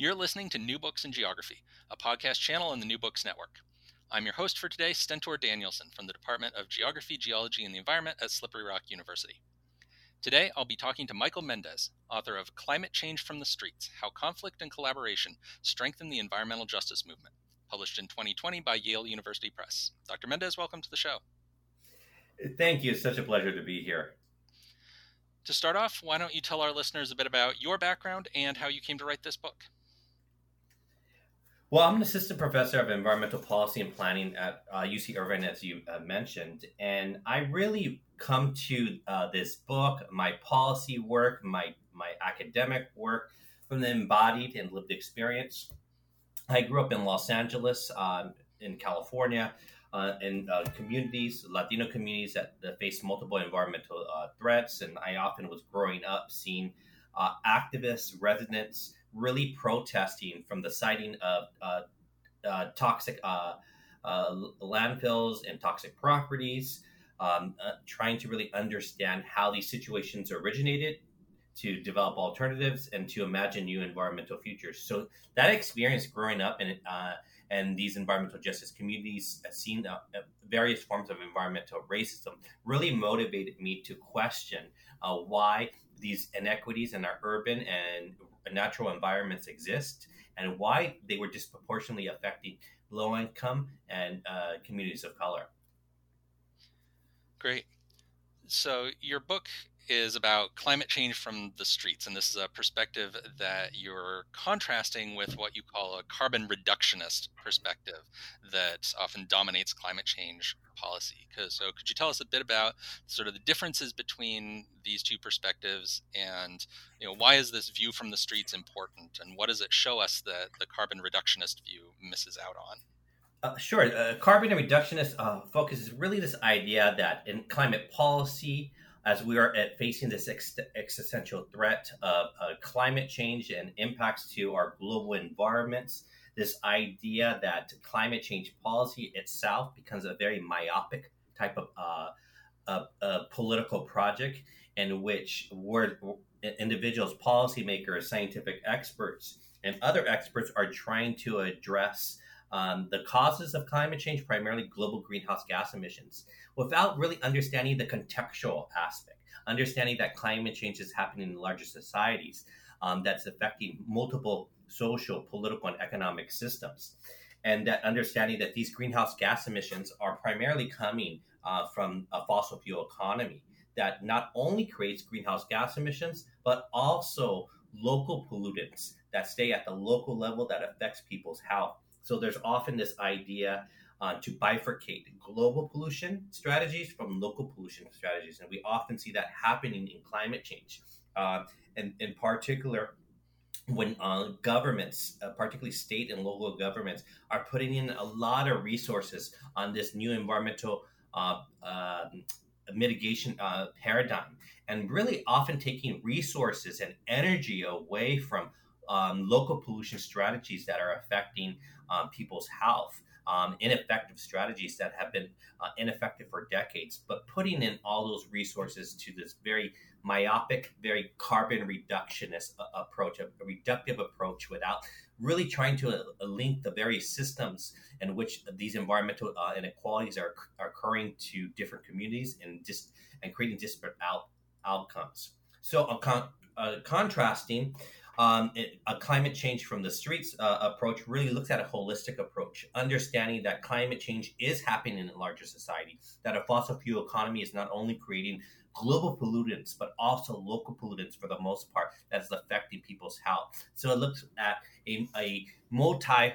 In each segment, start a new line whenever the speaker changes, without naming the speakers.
You're listening to New Books in Geography, a podcast channel on the New Books Network. I'm your host for today, Stentor Danielson from the Department of Geography, Geology, and the Environment at Slippery Rock University. Today, I'll be talking to Michael Mendez, author of Climate Change from the Streets How Conflict and Collaboration Strengthen the Environmental Justice Movement, published in 2020 by Yale University Press. Dr. Mendez, welcome to the show.
Thank you. It's such a pleasure to be here.
To start off, why don't you tell our listeners a bit about your background and how you came to write this book?
Well, I'm an assistant professor of environmental policy and planning at uh, UC Irvine, as you uh, mentioned, and I really come to uh, this book, my policy work, my my academic work, from the embodied and lived experience. I grew up in Los Angeles, um, in California, uh, in uh, communities, Latino communities that, that face multiple environmental uh, threats, and I often was growing up seeing activists, residents really protesting from the siting of uh, uh, toxic uh, uh, landfills and toxic properties, um, uh, trying to really understand how these situations originated, to develop alternatives, and to imagine new environmental futures. So that experience growing up in and these environmental justice communities, seeing various forms of environmental racism, really motivated me to question why these inequities in our urban and natural environments exist and why they were disproportionately affecting low income and uh, communities of color.
Great. So, your book is about climate change from the streets, and this is a perspective that you're contrasting with what you call a carbon reductionist perspective that often dominates climate change policy. So, could you tell us a bit about sort of the differences between these two perspectives, and you know why is this view from the streets important, and what does it show us that the carbon reductionist view misses out on?
Uh, sure. Uh, carbon reductionist uh, focus is really this idea that in climate policy, as we are at facing this ex- existential threat of uh, climate change and impacts to our global environments, this idea that climate change policy itself becomes a very myopic type of uh, political project in which individuals, policymakers, scientific experts, and other experts are trying to address um, the causes of climate change, primarily global greenhouse gas emissions, without really understanding the contextual aspect, understanding that climate change is happening in larger societies um, that's affecting multiple social, political, and economic systems. And that understanding that these greenhouse gas emissions are primarily coming uh, from a fossil fuel economy that not only creates greenhouse gas emissions, but also local pollutants that stay at the local level that affects people's health so there's often this idea uh, to bifurcate global pollution strategies from local pollution strategies. And we often see that happening in climate change. Uh, and in particular, when uh, governments, uh, particularly state and local governments, are putting in a lot of resources on this new environmental uh, um, mitigation uh, paradigm, and really often taking resources and energy away from um, local pollution strategies that are affecting um, people's health. Um, ineffective strategies that have been uh, ineffective for decades, but putting in all those resources to this very myopic, very carbon reductionist uh, approach, a, reductive approach without really trying to uh, link the various systems in which these environmental uh, inequalities are, are, occurring to different communities and just and creating disparate out, outcomes. So, con- uh, contrasting um, it, a climate change from the streets uh, approach really looks at a holistic approach, understanding that climate change is happening in a larger society, that a fossil fuel economy is not only creating global pollutants, but also local pollutants for the most part that is affecting people's health. So it looks at a, a multi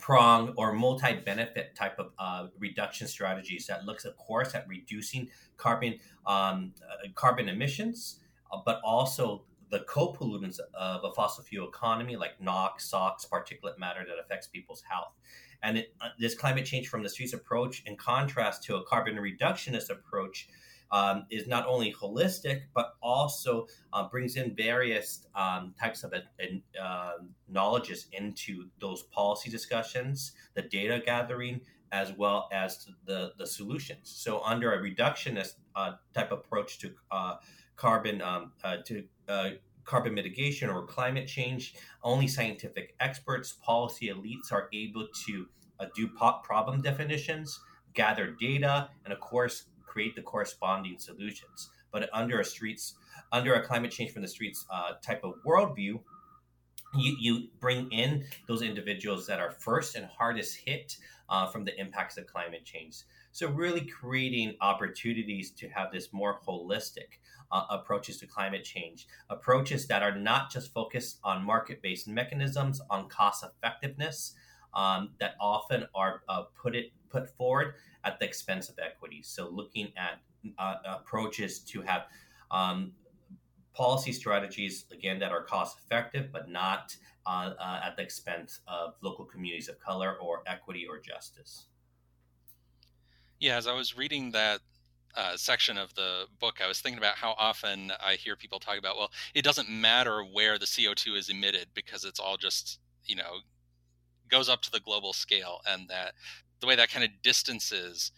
prong or multi benefit type of uh, reduction strategies that looks, of course, at reducing carbon um, uh, carbon emissions, uh, but also the co-pollutants of a fossil fuel economy like NOx, SOx, particulate matter that affects people's health. And it, uh, this climate change from the streets approach, in contrast to a carbon reductionist approach, um, is not only holistic but also uh, brings in various um, types of uh, knowledges into those policy discussions, the data gathering, as well as the the solutions. So, under a reductionist uh, type approach to uh, carbon um, uh, to uh, carbon mitigation or climate change, only scientific experts, policy elites are able to uh, do problem definitions, gather data, and of course create the corresponding solutions. But under a streets, under a climate change from the streets uh, type of worldview, you, you bring in those individuals that are first and hardest hit uh, from the impacts of climate change. So, really creating opportunities to have this more holistic uh, approaches to climate change, approaches that are not just focused on market based mechanisms, on cost effectiveness, um, that often are uh, put it put forward at the expense of equity. So, looking at uh, approaches to have um, policy strategies again that are cost effective, but not uh, uh, at the expense of local communities of color or equity or justice.
Yeah, as I was reading that uh, section of the book, I was thinking about how often I hear people talk about, well, it doesn't matter where the CO2 is emitted because it's all just, you know, goes up to the global scale, and that the way that kind of distances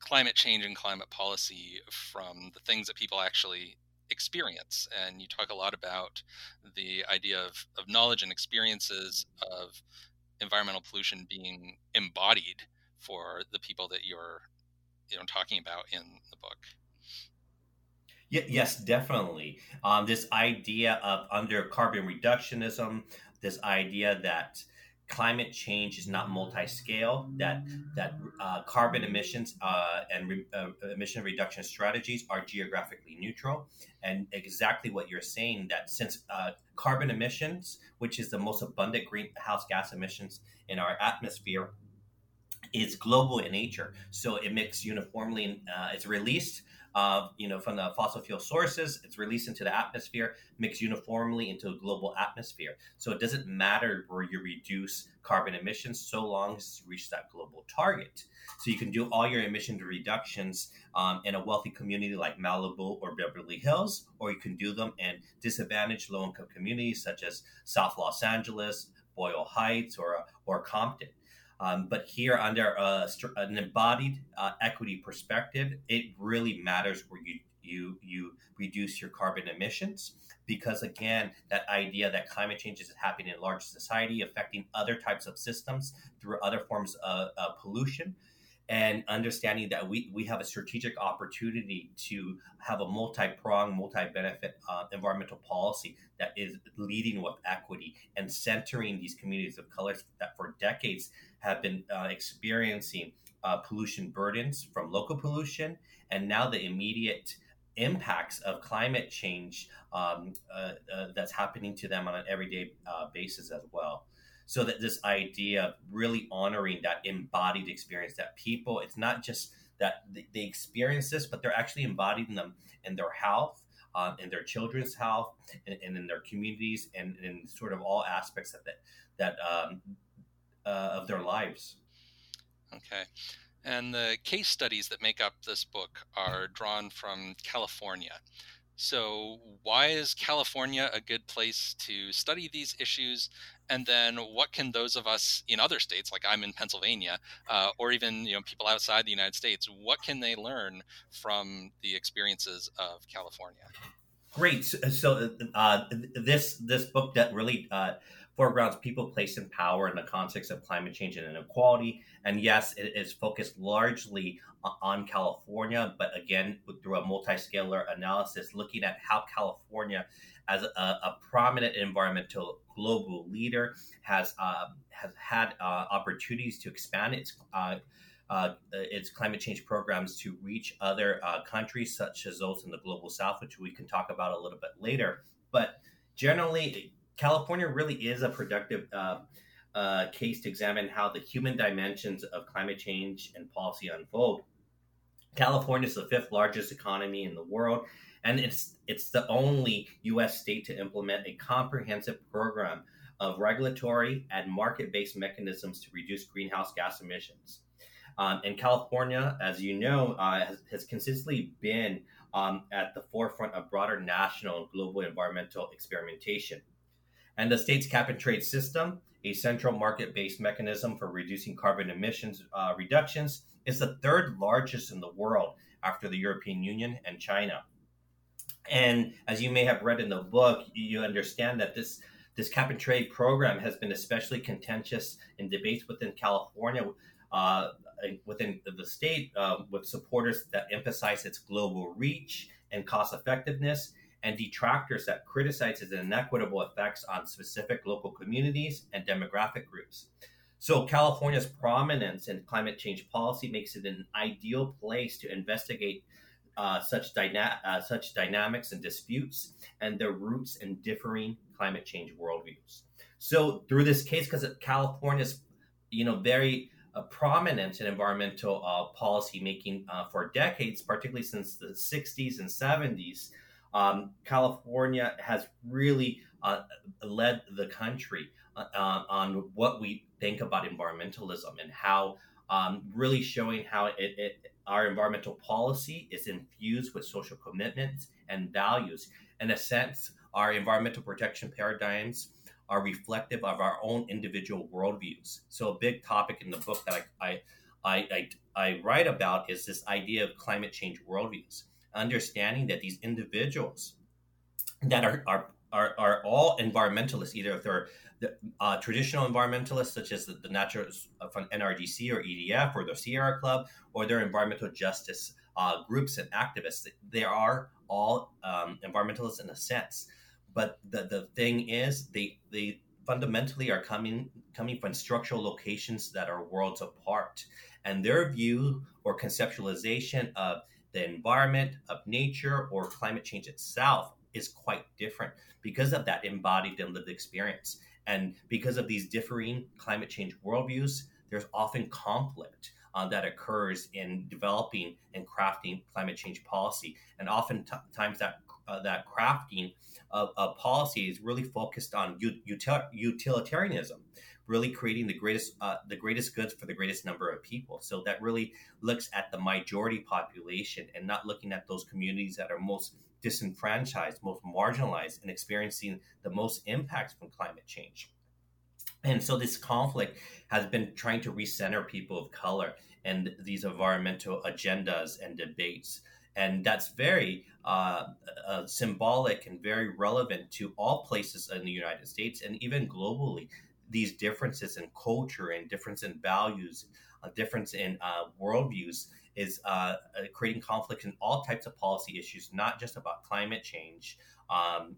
climate change and climate policy from the things that people actually experience. And you talk a lot about the idea of, of knowledge and experiences of environmental pollution being embodied for the people that you're you know talking about in the book.
Yes, definitely. Um, this idea of under carbon reductionism, this idea that climate change is not multi-scale that that uh, carbon emissions uh, and re- uh, emission reduction strategies are geographically neutral and exactly what you're saying that since uh, carbon emissions which is the most abundant greenhouse gas emissions in our atmosphere is global in nature so it mixes uniformly uh, it's released uh, you know, from the fossil fuel sources. It's released into the atmosphere, mixed uniformly into a global atmosphere. So it doesn't matter where you reduce carbon emissions so long as you reach that global target. So you can do all your emission reductions um, in a wealthy community like Malibu or Beverly Hills, or you can do them in disadvantaged low-income communities such as South Los Angeles, Boyle Heights, or or Compton. Um, but here, under a, an embodied uh, equity perspective, it really matters where you you you reduce your carbon emissions. Because again that idea that climate change is happening in large society affecting other types of systems through other forms of, of pollution and understanding that we, we have a strategic opportunity to have a multi-pronged, multi-benefit uh, environmental policy that is leading with equity and centering these communities of color that for decades have been uh, experiencing uh, pollution burdens from local pollution and now the immediate impacts of climate change um, uh, uh, that's happening to them on an everyday uh, basis as well so that this idea of really honoring that embodied experience that people it's not just that they experience this but they're actually embodying them in their health um, in their children's health and, and, in their communities and in sort of all aspects of that that um, uh, of their lives.
Okay. And the case studies that make up this book are drawn from california. So, why is California a good place to study these issues? And then, what can those of us in other states, like I'm in Pennsylvania, uh, or even you know people outside the United States, what can they learn from the experiences of California?
Great. So, uh, this this book that really uh, foregrounds people, place, and power in the context of climate change and inequality. And yes, it is focused largely on California, but again, through a multi-scalar analysis, looking at how California, as a, a prominent environmental global leader, has uh, has had uh, opportunities to expand its uh, uh, its climate change programs to reach other uh, countries, such as those in the global south, which we can talk about a little bit later. But generally, California really is a productive uh, uh, case to examine how the human dimensions of climate change and policy unfold. California is the fifth largest economy in the world, and it's it's the only U.S. state to implement a comprehensive program of regulatory and market-based mechanisms to reduce greenhouse gas emissions. Um, and California, as you know, uh, has, has, consistently been um, at the forefront of broader national and global environmental experimentation. And the state's cap and trade system, a central market based mechanism for reducing carbon emissions uh, reductions, is the third largest in the world after the European Union and China. And as you may have read in the book, you understand that this this cap and trade program has been especially contentious in debates within California, uh, within the state, uh, with supporters that emphasize its global reach and cost effectiveness, and detractors that criticize its inequitable effects on specific local communities and demographic groups. So, California's prominence in climate change policy makes it an ideal place to investigate uh, such, dyna- uh, such dynamics and disputes and their roots in differing climate change worldviews. So through this case, because California's, you know, very uh, prominent in environmental uh, policy making uh, for decades, particularly since the 60s and 70s, um, California has really uh, led the country on what we think about environmentalism and how um, really showing how it, it, our environmental policy is infused with social commitments and values. In a sense, our environmental protection paradigms are reflective of our own individual worldviews. So, a big topic in the book that I, I, I, I write about is this idea of climate change worldviews, understanding that these individuals that are, are, are, are all environmentalists, either if they're the, uh, traditional environmentalists such as the, the uh, from NRDC or EDF or the Sierra Club or their environmental justice uh, groups and activists. They are all um, environmentalists in a sense, but the, the thing is they they fundamentally are coming coming from structural locations that are worlds apart, and their view or conceptualization of the environment, of nature, or climate change itself is quite different because of that embodied and lived experience. And because of these differing climate change worldviews, there's often conflict uh, that occurs in developing and crafting climate change policy. And oftentimes that uh, that crafting of, of, policy is really focused on util- utilitarianism, really creating the greatest uh, the greatest goods for the greatest number of people. So that really looks at the majority population and not looking at those communities that are most disenfranchised, most marginalized, and experiencing the most impacts from climate change. And so this conflict has been trying to recenter people of color and these environmental agendas and debates. And that's very uh, uh, symbolic and very relevant to all places in the United States and even globally. These differences in culture and difference in values, a difference in uh, worldviews is uh, uh, creating conflict in all types of policy issues, not just about climate change. Um,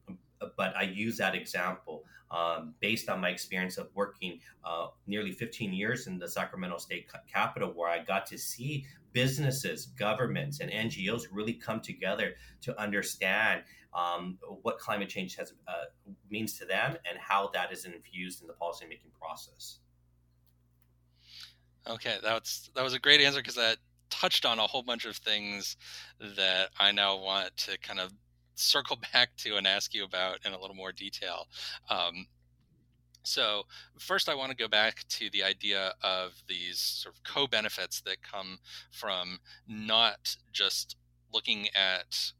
but I use that example um, based on my experience of working uh, nearly 15 years in the Sacramento State Capitol, where I got to see businesses, governments, and NGOs really come together to understand um, what climate change has uh, means to them and how that is infused in the policymaking process.
Okay, that's that was a great answer because that touched on a whole bunch of things that I now want to kind of circle back to and ask you about in a little more detail. Um, so, first, I want to go back to the idea of these sort of co benefits that come from not just looking at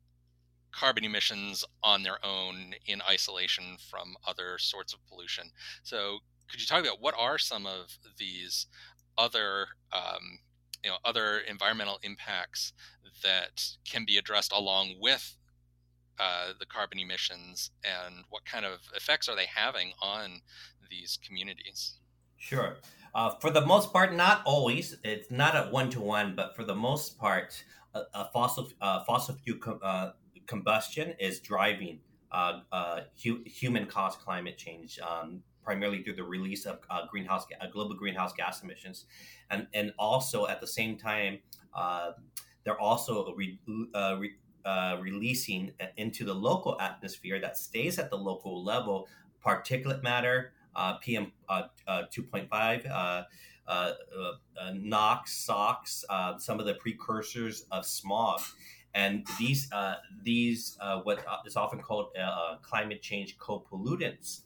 carbon emissions on their own in isolation from other sorts of pollution. So, could you talk about what are some of these other um, you know other environmental impacts that can be addressed along with uh, the carbon emissions and what kind of effects are they having on these communities?
Sure. Uh, for the most part not always. It's not a one-to-one but for the most part a, a fossil uh, fossil fuel com- uh, combustion is driving uh, hu- human caused climate change um, primarily through the release of greenhouse global greenhouse gas emissions, and and also at the same time, they're also re, re, uh, releasing into the local atmosphere that stays at the local level particulate matter, uh, PM two point five. NOx, SOx, some of the precursors of smog, and these uh, these uh, what is often called uh, climate change co-pollutants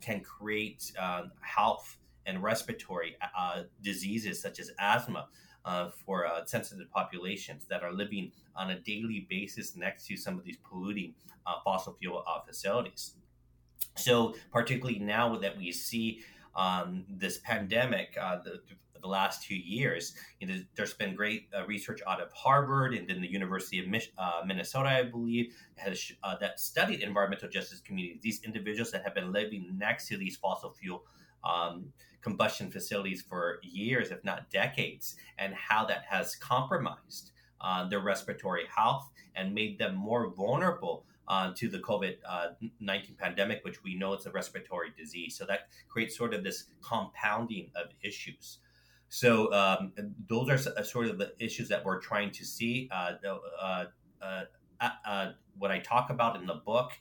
can create health and respiratory diseases such as asthma. Uh, for uh, sensitive populations that are living on a daily basis next to some of these polluting uh, fossil fuel facilities. So, particularly now that we see um, this pandemic, the, the last two years. You know, there's been great uh, research out of Harvard and then the University of Mich- uh, Minnesota, I believe, has uh, that studied environmental justice communities. These individuals that have been living next to these fossil fuel um, combustion facilities for years, if not decades, and how that has compromised uh, their respiratory health and made them more vulnerable uh, to the COVID uh, 19 pandemic, which we know it's a respiratory disease. So that creates sort of this compounding of issues. So um, those are uh, sort of the issues that we're trying to see. Uh, uh, uh, uh, what I talk about in the book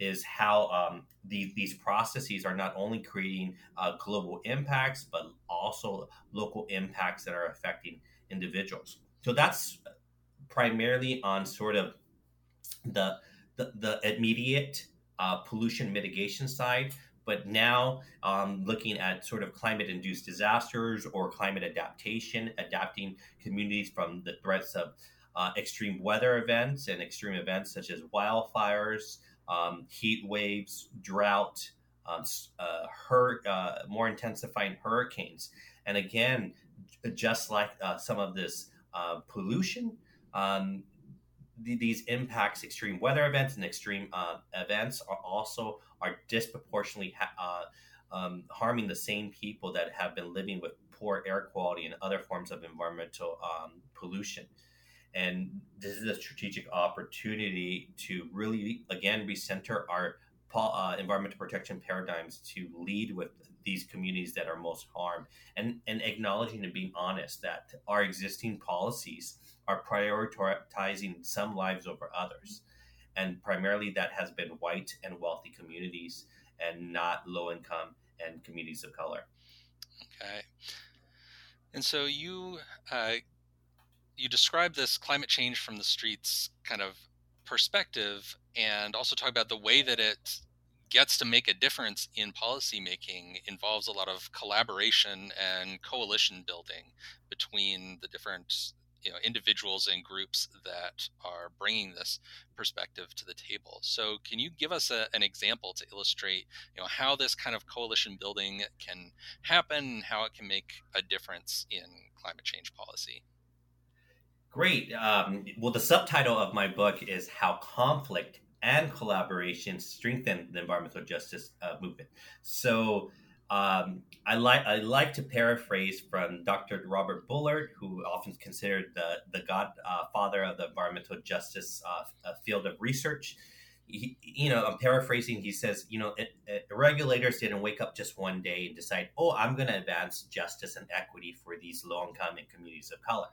is how um, these, these processes are not only creating global impacts, but also local impacts that are affecting individuals. So that's primarily on sort of the the, the immediate pollution mitigation side but now um, looking at sort of climate induced disasters or climate adaptation, adapting communities from the threats of uh, extreme weather events and extreme events such as wildfires, um, heat waves, drought, um, uh, hur- uh, more intensifying hurricanes. And again, just like uh, some of this uh, pollution, um, these impacts, extreme weather events and extreme uh, events, are also are disproportionately ha- uh, um, harming the same people that have been living with poor air quality and other forms of environmental um, pollution. And this is a strategic opportunity to really, again, recenter our uh, environmental protection paradigms to lead with these communities that are most harmed and, and acknowledging and being honest that our existing policies are prioritizing some lives over others. And primarily that has been white and wealthy communities and not low income and communities of color.
Okay. And so you uh, you describe this climate change from the streets kind of perspective and also talk about the way that it gets to make a difference in policymaking involves a lot of collaboration and coalition building between the different you know individuals and groups that are bringing this perspective to the table. So can you give us a, an example to illustrate you know how this kind of coalition building can happen and how it can make a difference in climate change policy
great um, well the subtitle of my book is how conflict and collaboration strengthen the environmental justice uh, movement so um, I like I like to paraphrase from Dr. Robert Bullard, who often considered the the godfather uh, of the environmental justice uh, uh, field of research. He, you know, I'm paraphrasing. He says, you know, it, it, regulators didn't wake up just one day and decide, oh, I'm going to advance justice and equity for these low-income and communities of color.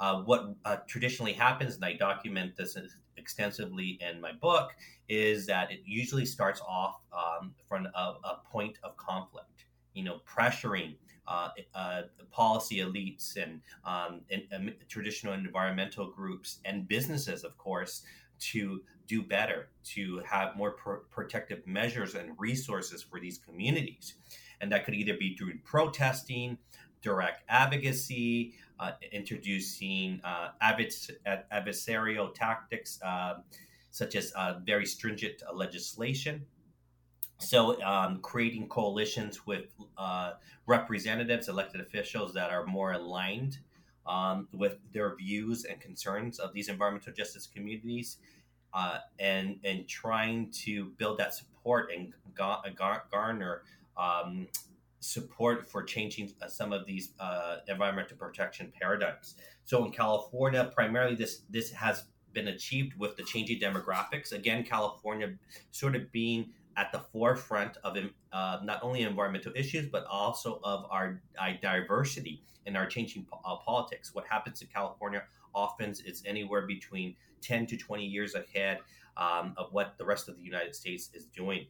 Uh, what uh, traditionally happens, and I document this extensively in my book, is that it usually starts off um, from a, a, point of conflict, you know, pressuring uh, uh, policy elites and, um, and, and, traditional environmental groups and businesses, of course, to do better, to have more pro- protective measures and resources for these communities. And that could either be through protesting, direct advocacy, uh, introducing uh, adversarial tactics um, such as uh, very stringent uh, legislation. So, um, creating coalitions with uh, representatives, elected officials that are more aligned um, with their views and concerns of these environmental justice communities, uh, and and trying to build that support and garner um, support for changing uh, some of these uh, environmental protection paradigms. So in California, primarily this this has been achieved with the changing demographics. Again, California sort of being at the forefront of uh, not only environmental issues but also of our, our diversity and our changing uh, politics. What happens in California often is anywhere between 10 to 20 years ahead um, of what the rest of the United States is doing.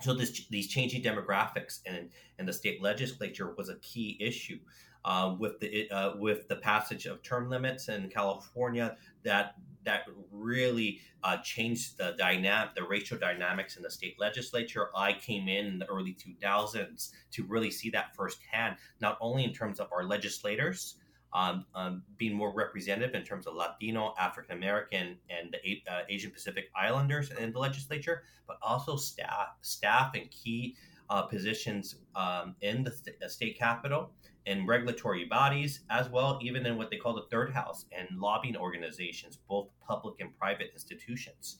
So this, these changing demographics and and the state legislature was a key issue uh, with the uh, with the passage of term limits in California that that really uh, changed the dynamic, the racial dynamics in the state legislature. I came in in the early 2000s to really see that firsthand, not only in terms of our legislators, um, um, being more representative in terms of Latino, African American, and the uh, Asian Pacific Islanders in the legislature, but also staff, staff and key uh, positions um, in the st- state capital in regulatory bodies, as well even in what they call the third house and lobbying organizations, both public and private institutions.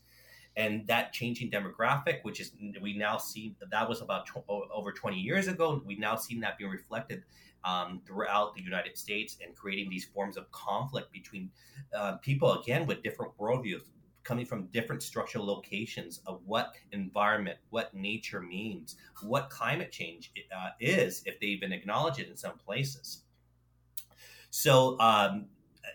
And that changing demographic, which is we now see that was about tw- over 20 years ago, we now seen that being reflected um, throughout the United States and creating these forms of conflict between uh, people, again, with different worldviews, coming from different structural locations of what environment, what nature means, what climate change uh, is, if they even acknowledge it in some places. So, um,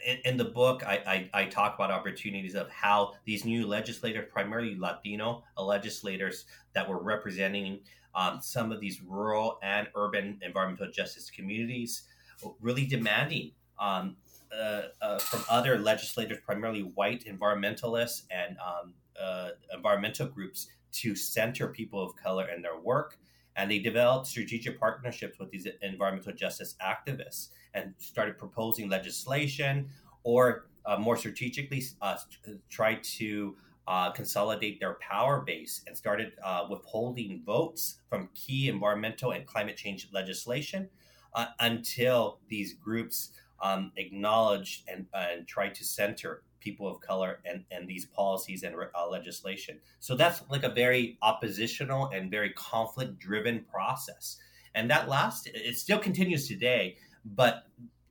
in, in, the book, I, I, I, talk about opportunities of how these new legislators, primarily Latino legislators that were representing um, some of these rural and urban environmental justice communities, really demanding um, uh, uh, from other legislators, primarily white environmentalists and um, uh, environmental groups, to center people of color in their work. And they developed strategic partnerships with these environmental justice activists and started proposing legislation or uh, more strategically uh, tried to uh, consolidate their power base and started uh, withholding votes from key environmental and climate change legislation uh, until these groups um, acknowledged and, and tried to center people of color and, and these policies and uh, legislation. So that's like a very oppositional and very conflict driven process. And that last, it still continues today, but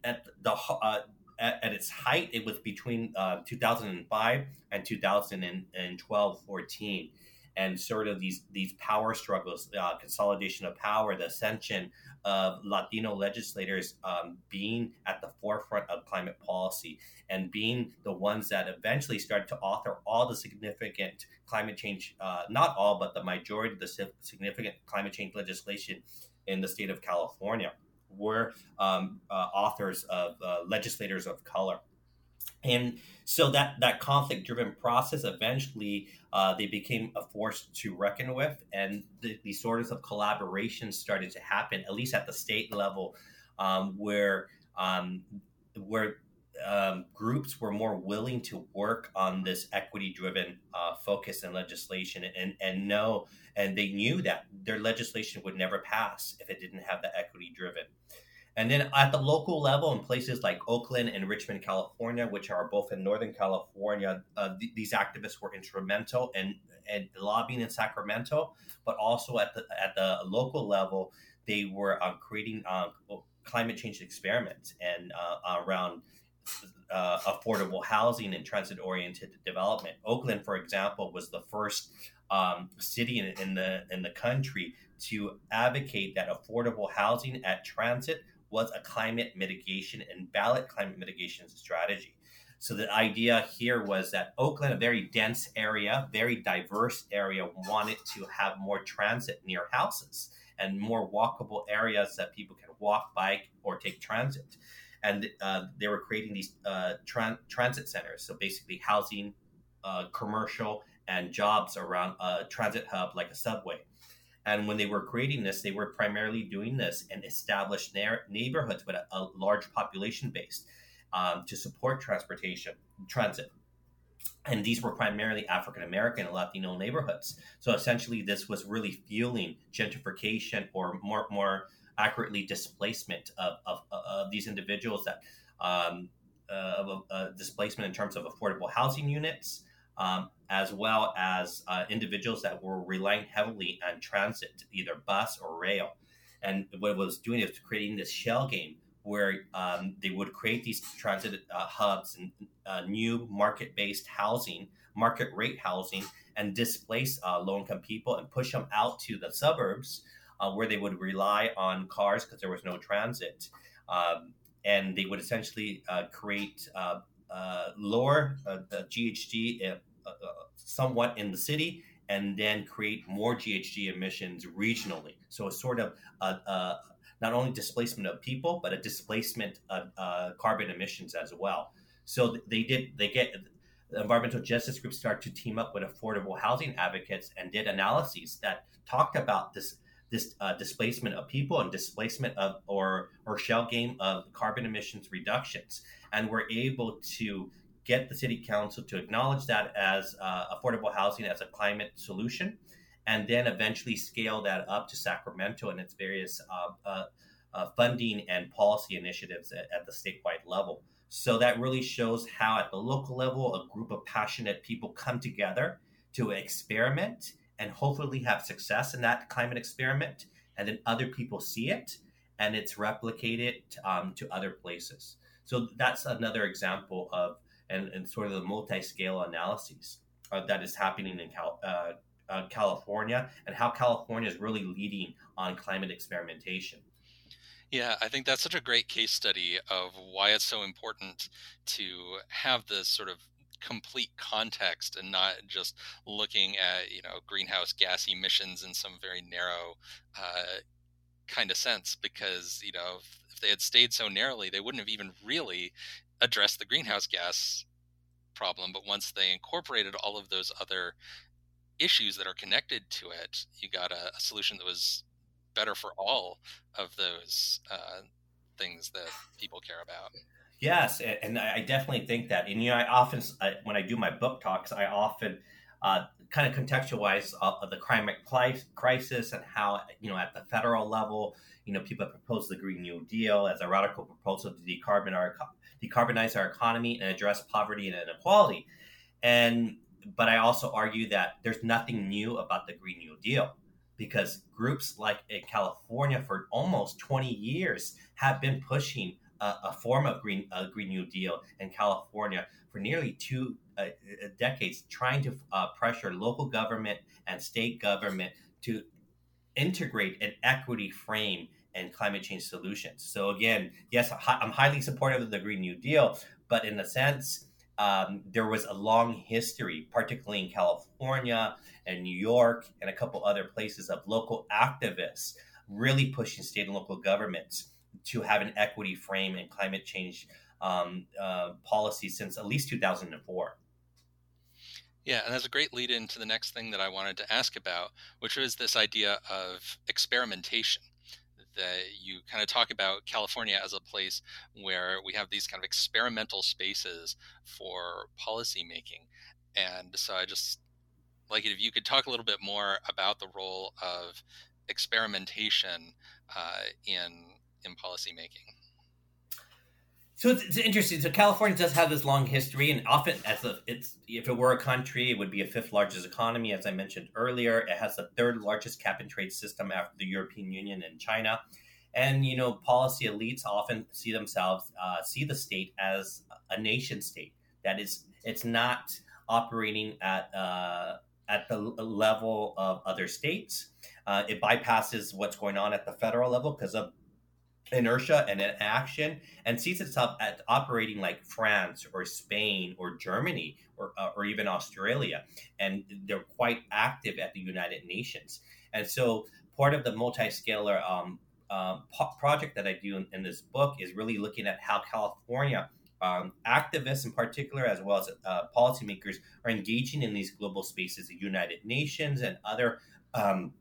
at the uh, at, at, its height, it was between uh, 2005 and 2012 14. And sort of these these power struggles, uh, consolidation of power, the ascension of Latino legislators um, being at the forefront of climate policy and being the ones that eventually started to author all the significant climate change, uh, not all, but the majority of the significant climate change legislation in the state of California were um, uh, authors of uh, legislators of color. And so that, that conflict driven process eventually uh, they became a force to reckon with, and the, these sorts of collaborations started to happen, at least at the state level, um, where um, where um, groups were more willing to work on this equity driven uh, focus and legislation and, and know and they knew that their legislation would never pass if it didn't have the equity driven and then at the local level in places like oakland and richmond california which are both in northern california uh, th- these activists were instrumental in, in lobbying in sacramento but also at the at the local level they were uh, creating uh, climate change experiments and uh, around uh, affordable housing and transit oriented development. Oakland, for example, was the first um, city in, in, the in the country to advocate that affordable housing at transit was a climate mitigation and ballot climate mitigation strategy. So the idea here was that Oakland, a very dense area, very diverse area, wanted to have more transit near houses and more walkable areas that people can walk, bike, or take transit and uh, they were creating these uh, tran- transit centers. So basically, housing, uh, commercial, and jobs around a transit hub like a subway. And when they were creating this, they were primarily doing this in established na- neighborhoods with a, a, large population base um, to support transportation, transit. And these were primarily African American and Latino neighborhoods. So essentially, this was really fueling gentrification or more, more accurately displacement of, of, of these individuals that um, uh, of uh, displacement in terms of affordable housing units, um, as well as uh, individuals that were relying heavily on transit, either bus or rail. And what it was doing is creating this shell game where um, they would create these transit uh, hubs and uh, new market-based housing, market rate housing, and displace uh, low-income people and push them out to the suburbs uh, where they would rely on cars because there was no transit. Um, and they would essentially uh, create lower GHG somewhat in the city and then create more GHG emissions regionally. So it's sort of a, a, not only displacement of people, but a displacement of uh, carbon emissions as well. So they did they get the environmental justice groups start to team up with affordable housing advocates and did analyses that talked about this this uh, displacement of people and displacement of or or shell game of carbon emissions reductions and we're able to get the city council to acknowledge that as uh, affordable housing as a climate solution and then eventually scale that up to sacramento and its various uh, uh, uh funding and policy initiatives at, at the statewide level so that really shows how at the local level a group of passionate people come together to experiment and hopefully have success in that climate experiment. And then other people see it and it's replicated um, to other places. So that's another example of and, and sort of the multi-scale analyses uh, that is happening in Cal, uh, uh, California and how California is really leading on climate experimentation.
Yeah, I think that's such a great case study of why it's so important to have this sort of complete context and not just looking at you know greenhouse gas emissions in some very narrow uh, kind of sense because you know if, if they had stayed so narrowly they wouldn't have even really addressed the greenhouse gas problem but once they incorporated all of those other issues that are connected to it you got a, a solution that was better for all of those uh, things that people care about
Yes, and I definitely think that. And you know, I often when I do my book talks, I often uh, kind of contextualize uh, the climate crisis and how you know at the federal level, you know, people propose the Green New Deal as a radical proposal to decarbonize our decarbonize our economy and address poverty and inequality. And but I also argue that there's nothing new about the Green New Deal because groups like in California for almost 20 years have been pushing a, a form of green a Green New Deal in California for nearly two uh, uh, decades, trying to uh, pressure local government and state government to integrate an equity frame and climate change solutions. So again, yes, I'm highly supportive of the Green New Deal, but in a sense, um, there was a long history, particularly in California and New York and a couple other places, of local activists really pushing state and local governments to have an equity frame in climate change um, uh, policy since at least 2004.
Yeah, and that's a great lead into the next thing that I wanted to ask about, which was this idea of experimentation. That you kind of talk about California as a place where we have these kind of experimental spaces for policymaking. And so I just like it if you could talk a little bit more about the role of experimentation uh, in in policymaking.
So it's, it's, interesting. So California does have this long history, and often as a, it's if it were a country, it would be a fifth largest economy, as I mentioned earlier. It has the third largest cap and trade system after the European Union and China. And you know, policy elites often see themselves uh, see the state as a nation state. That is, it's not operating at uh, at the level of other states. Uh, it bypasses what's going on at the federal level because of inertia and action and sees itself at operating like France or Spain or Germany or, uh, or even Australia. And they're quite active at the United Nations. And so part of the multi-scalar um, uh, project that I do in, in, this book is really looking at how California um, activists in particular, as well as uh, policymakers, are engaging in these global spaces, the United Nations and other um,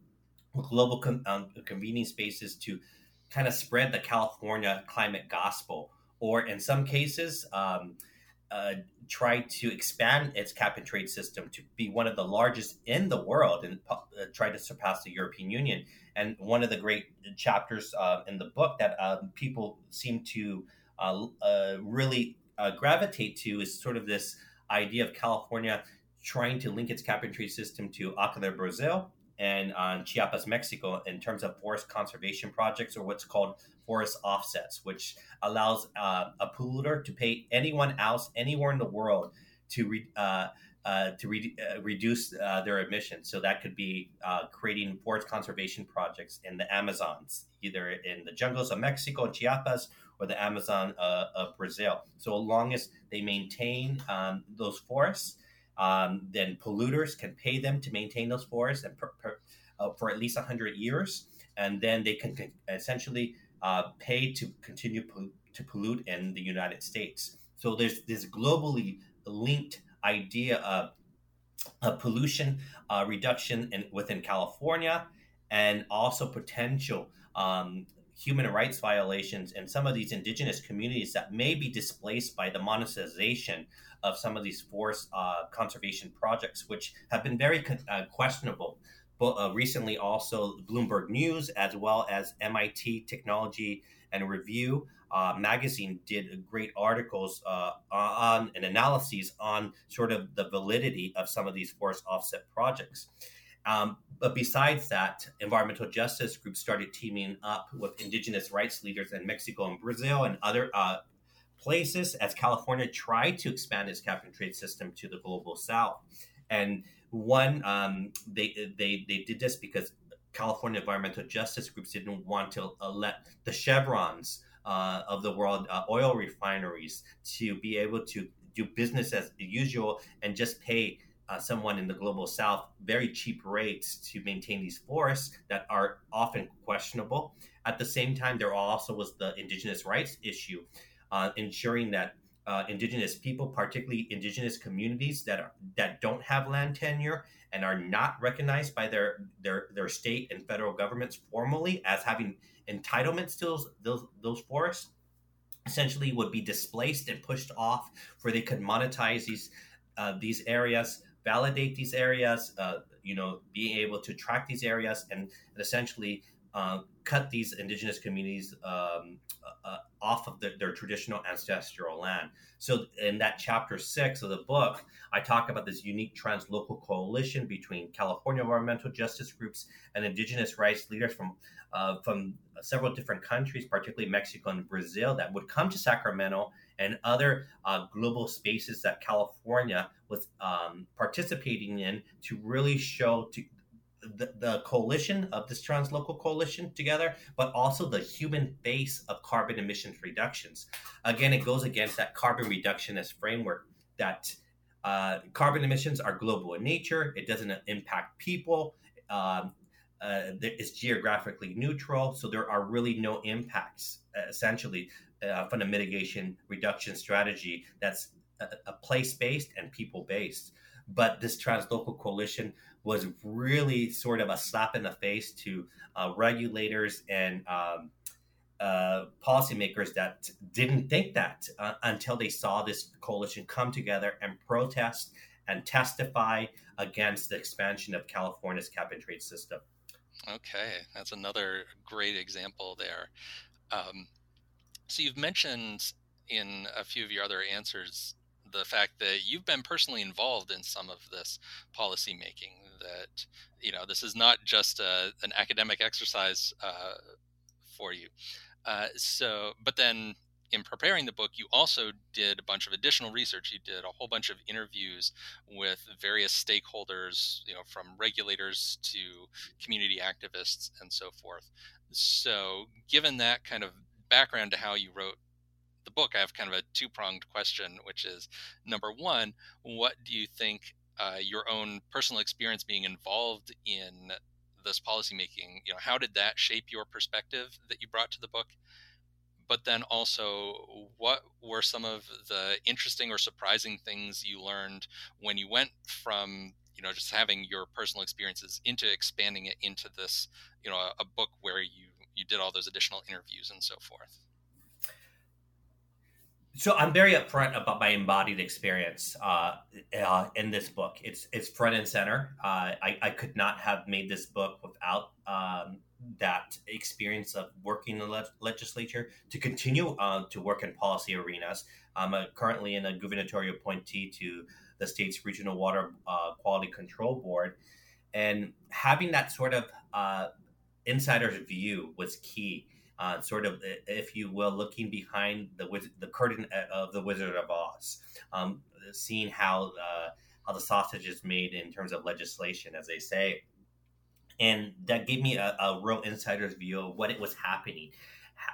global com- um, convening spaces to kind of spread the California climate gospel, or in some cases, um, uh, try to expand its cap and trade system to be one of the largest in the world and uh, try to surpass the European Union. And one of the great chapters uh, in the book that um, people seem to uh, uh, really uh, gravitate to is sort of this idea of California trying to link its cap and trade system to Acala Brazil and on Chiapas, Mexico, in terms of forest conservation projects or what's called forest offsets, which allows uh, a polluter to pay anyone else anywhere in the world to re- uh, uh, to re- uh, reduce uh, their emissions. So that could be uh, creating forest conservation projects in the Amazons, either in the jungles of Mexico and Chiapas or the Amazon of Brazil. So long as they maintain um, those forests um, then polluters can pay them to maintain those forests and per, per, uh, for at least 100 years. And then they can, can essentially uh, pay to continue to pollute in the United States. So there's this globally linked idea of, of pollution uh, reduction in, within California and also potential um, human rights violations in some of these indigenous communities that may be displaced by the monetization of some of these forest uh, conservation projects, which have been very uh, questionable. But uh, recently, also Bloomberg News, as well as MIT Technology and Review uh, magazine, did great articles uh, on and analyses on sort of the validity of some of these forest offset projects. Um, but besides that, environmental justice groups started teaming up with indigenous rights leaders in Mexico and Brazil and other uh, places as California tried to expand its cap and trade system to the global south. And one, um, they, they, they did this because California environmental justice groups didn't want to uh, let the chevrons uh, of the world, uh, oil refineries, to be able to do business as usual and just pay uh, someone in the global south very cheap rates to maintain these forests that are often questionable. At the same time, there also was the indigenous rights issue, uh, ensuring that uh, indigenous people, particularly indigenous communities that are, that don't have land tenure and are not recognized by their their their state and federal governments formally as having entitlements to those those, those forests, essentially would be displaced and pushed off, where they could monetize these uh, these areas validate these areas, uh, you know, being able to track these areas and, and essentially uh, cut these indigenous communities um, uh, uh, off of the, their traditional ancestral land. So, in that chapter six of the book, I talk about this unique translocal coalition between California environmental justice groups and indigenous rights leaders from uh, from several different countries, particularly Mexico and Brazil, that would come to Sacramento and other uh, global spaces that California was um, participating in to really show to the, the, coalition of this translocal coalition together, but also the human base of carbon emissions reductions. Again, it goes against that carbon reductionist framework that uh, carbon emissions are global in nature. It doesn't impact people. Um, uh, it's geographically neutral, so there are really no impacts. Uh, essentially, uh, from the mitigation reduction strategy that's a, a place based and people based. But this translocal coalition was really sort of a slap in the face to uh, regulators and um, uh, policymakers that didn't think that uh, until they saw this coalition come together and protest and testify against the expansion of California's cap and trade system.
Okay, that's another great example there. Um, so you've mentioned in a few of your other answers the fact that you've been personally involved in some of this policy making. That you know this is not just a, an academic exercise uh, for you. Uh, so, but then in preparing the book, you also did a bunch of additional research. You did a whole bunch of interviews with various stakeholders, you know, from regulators to community activists and so forth. So, given that kind of background to how you wrote the book, I have kind of a two pronged question, which is number one, what do you think uh, your own personal experience being involved in this policymaking, you know, how did that shape your perspective that you brought to the book? But then also, what were some of the interesting or surprising things you learned when you went from you know just having your personal experiences into expanding it into this you know a, a book where you you did all those additional interviews and so forth?
So I'm very upfront about my embodied experience uh, uh, in this book. It's it's front and center. Uh, I, I could not have made this book without um, that experience of working in the le- legislature to continue uh, to work in policy arenas. I'm currently in a gubernatorial appointee to the state's regional water uh, quality control board, and having that sort of uh, insider's view was key. Uh, sort of, if you will, looking behind the the curtain uh, of the Wizard of Oz, um, seeing how uh, how the sausage is made in terms of legislation, as they say, and that gave me a, a real insider's view of what it was happening,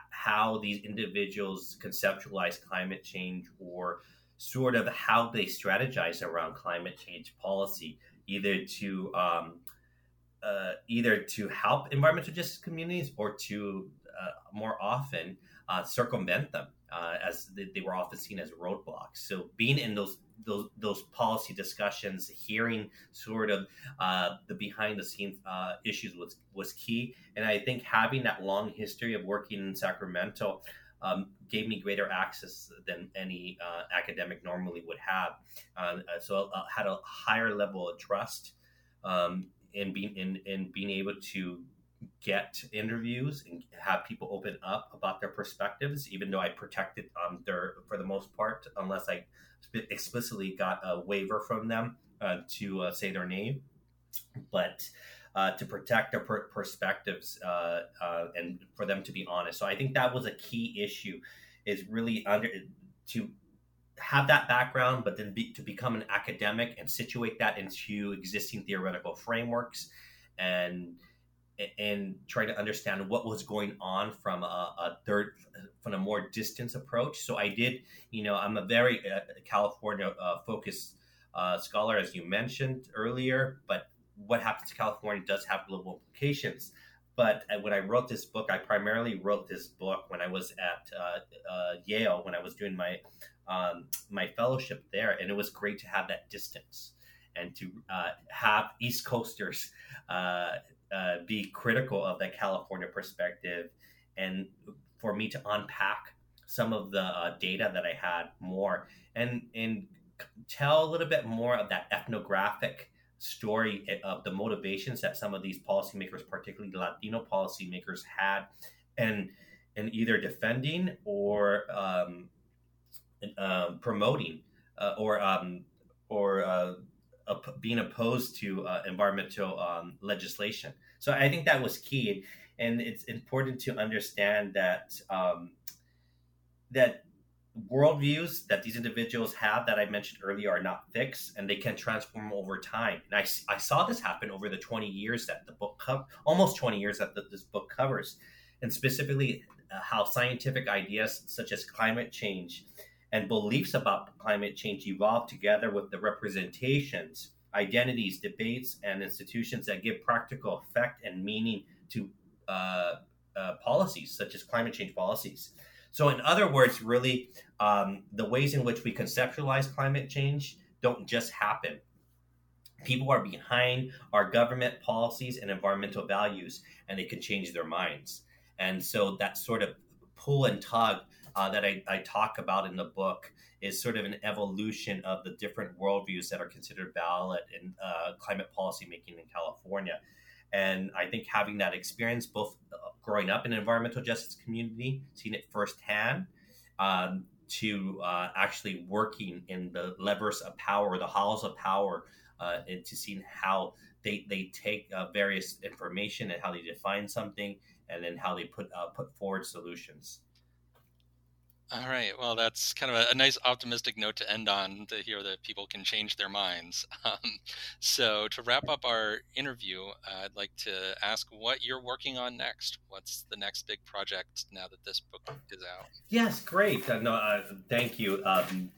how these individuals conceptualize climate change or sort of how they strategize around climate change policy, either to um, uh, either to help environmental justice communities or to more often uh, circumvent them, uh, as they, they, were often seen as roadblocks. So being in those those those policy discussions, hearing sort of uh, the behind the scenes uh, issues was was key. And I think having that long history of working in Sacramento. Um, gave me greater access than any uh, academic normally would have. Uh, so I had a higher level of trust um, in being in, in being able to get interviews and have people open up about their perspectives, even though I protected um, their for the most part, unless I explicitly got a waiver from them uh, to uh, say their name. But uh, to protect their per- perspectives uh, uh, and for them to be honest. So I think that was a key issue, is really under to have that background, but then be, to become an academic and situate that into existing theoretical frameworks and and try to understand what was going on from a, a, third from a more distance approach. So i did you know i'm a very uh, california uh, focused uh, scholar as you mentioned earlier but what happens to california does have global implications. But uh, when i wrote this book i primarily wrote this book when i was at uh, uh, yale when i was doing my um, my fellowship there and it was great to have that distance and to have east coasters uh, be critical of that California perspective and for me to unpack some of the uh, data that I had more and and tell a little bit more of that ethnographic story of the motivations that some of these policymakers, particularly Latino policymakers, had, and and either defending or um, uh, promoting uh, or um, or uh, op- being opposed to uh, environmental um, legislation. So I think that was key, and it's important to understand that um, that worldviews that these individuals have that I mentioned earlier are not fixed, and they can transform over time. And I, I saw this happen over the 20 years that the book co- almost 20 years that the, this book covers, and specifically uh, how scientific ideas such as climate change and beliefs about climate change evolve together with the representations, identities, debates, and institutions that give practical effect and meaning to uh, uh, policies, such as climate change policies. So, in other words, really, um, the ways in which we conceptualize climate change don't just happen. People are behind our government policies and environmental values, and they can change their minds. And so that sort of pull and tug uh, that I, I, talk about in the book is sort of an evolution of the different worldviews that are considered valid in uh, climate policy making in California. And I think having that experience, both uh, growing up in an environmental justice community, seeing it firsthand, um, to uh, actually working in the levers of power, the halls of power, uh, and to seeing how they, they take uh, various information and how they define something, and then how they put put forward solutions.
All right. Well, that's kind of a, a, nice optimistic note to end on to hear that people can change their minds. Um, so, to wrap up our interview, uh, I'd like to ask what you're working on next. What's the next big project now that this book is out?
Yes, great. Uh, no, uh, thank you. Um,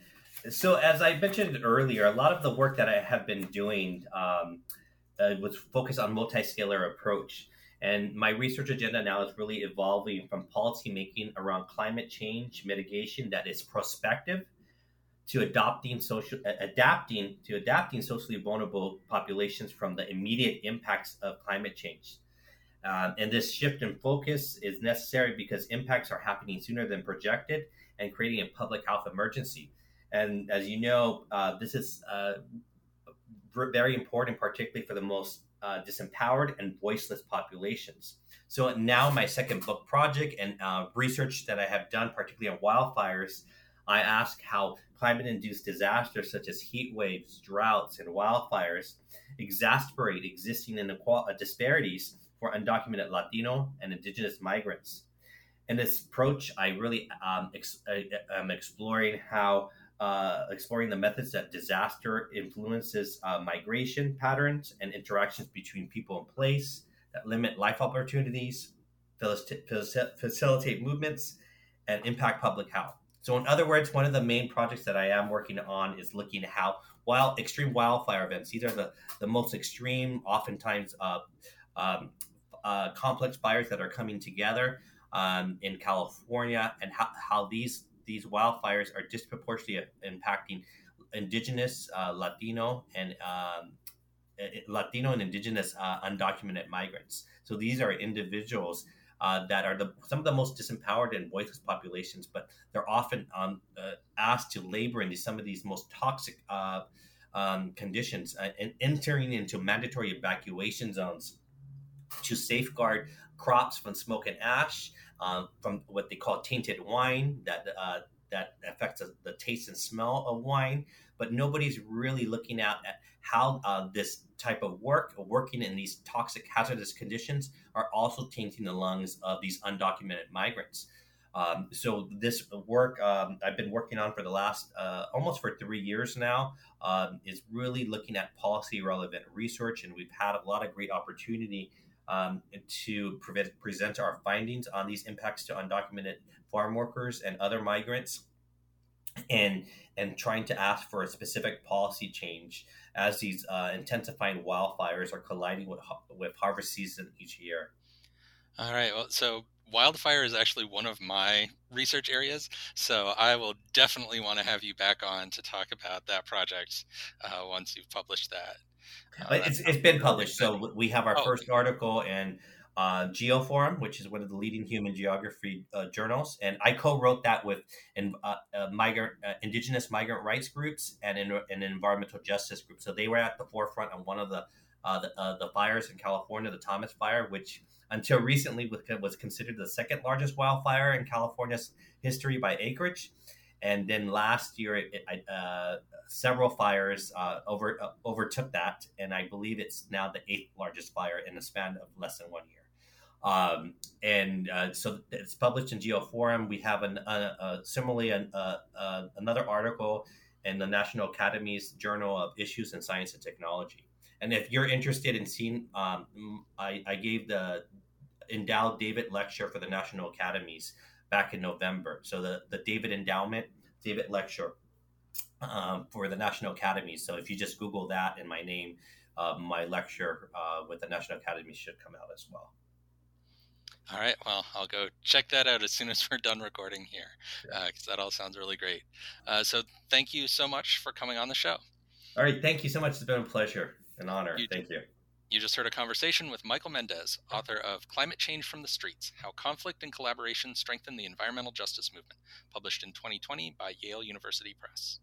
so, as I mentioned earlier, a lot of the work that I have been doing um, uh, was focused on multi-scalar approach. And my research agenda now is really evolving from policymaking around climate change mitigation that is prospective to adopting social adapting to adapting socially vulnerable populations from the immediate impacts of climate change. Um, and this shift in focus is necessary because impacts are happening sooner than projected and creating a public health emergency. And as you know, uh, this is uh, very important, particularly for the most uh, disempowered and voiceless populations. So now, my second book project and uh, research that I have done, particularly on wildfires, I ask how climate-induced disasters such as heat waves, droughts, and wildfires exacerbate existing inequal- uh, disparities for undocumented Latino and Indigenous migrants. In this approach, I really um, ex- I, am exploring how uh, exploring the methods that disaster influences uh, migration patterns and interactions between people and place that limit life opportunities, facilitate movements, and impact public health. So, in other words, one of the main projects that I am working on is looking at how wild extreme wildfire events. These are the the most extreme, oftentimes uh, um, uh, complex fires that are coming together um, in California, and how, how these these wildfires are disproportionately impacting indigenous, uh, Latino, and um, Latino and indigenous uh, undocumented migrants. So these are individuals uh, that are the, some of the most disempowered and voiceless populations, but they're often um, uh, asked to labor in some of these most toxic uh, um, conditions uh, and entering into mandatory evacuation zones to safeguard crops from smoke and ash, uh, from what they call tainted wine that uh, that affects the taste and smell of wine. But nobody's really looking at, at how uh, this type of work, working in these toxic, hazardous conditions, are also tainting the lungs of these undocumented migrants. Um, so this work um, I've been working on for the last uh, almost for three years now um, is really looking at policy relevant research, and we've had a lot of great opportunity um, to pre- present our findings on these impacts to undocumented farm workers and other migrants, and and trying to ask for a specific policy change as these uh, intensifying wildfires are colliding with with harvest season each year.
All right. Well, so wildfire is actually one of my research areas, so I will definitely want to have you back on to talk about that project uh, once you've published that.
Uh, it's, it's been published, so we have our oh. first article in uh, GeoForum, which is one of the leading human geography uh, journals, and I co-wrote that with in, uh, uh, migrant, uh, indigenous migrant rights groups and in, an environmental justice group. So they were at the forefront on one of the the, the, fires in California, the Thomas Fire, which until recently was considered the second largest wildfire in California's history by acreage. And then last year, it, it, uh, several fires uh, over uh, overtook that, and I believe it's now the eighth largest fire in the span of less than one year. Um, and uh, so it's published in GeoForum. We have an, similarly an, another article in the National Academy's Journal of Issues in Science and Technology. And if you're interested in seeing, um, I, I, gave the endowed David lecture for the National Academies back in November. So the, the David Endowment, David Lecture um, for the National Academy. So if you just Google that and my name, uh, my lecture uh, with the National Academy should come out as well.
All right. Well, I'll go check that out as soon as we're done recording here, because uh, that all sounds really great. Uh, so, thank you so much for coming on the show.
All right. Thank you so much. It's been a pleasure, an honor. You thank you.
You just heard a conversation with Michael Mendez, author of Climate Change from the Streets How Conflict and Collaboration Strengthen the Environmental Justice Movement, published in 2020 by Yale University Press.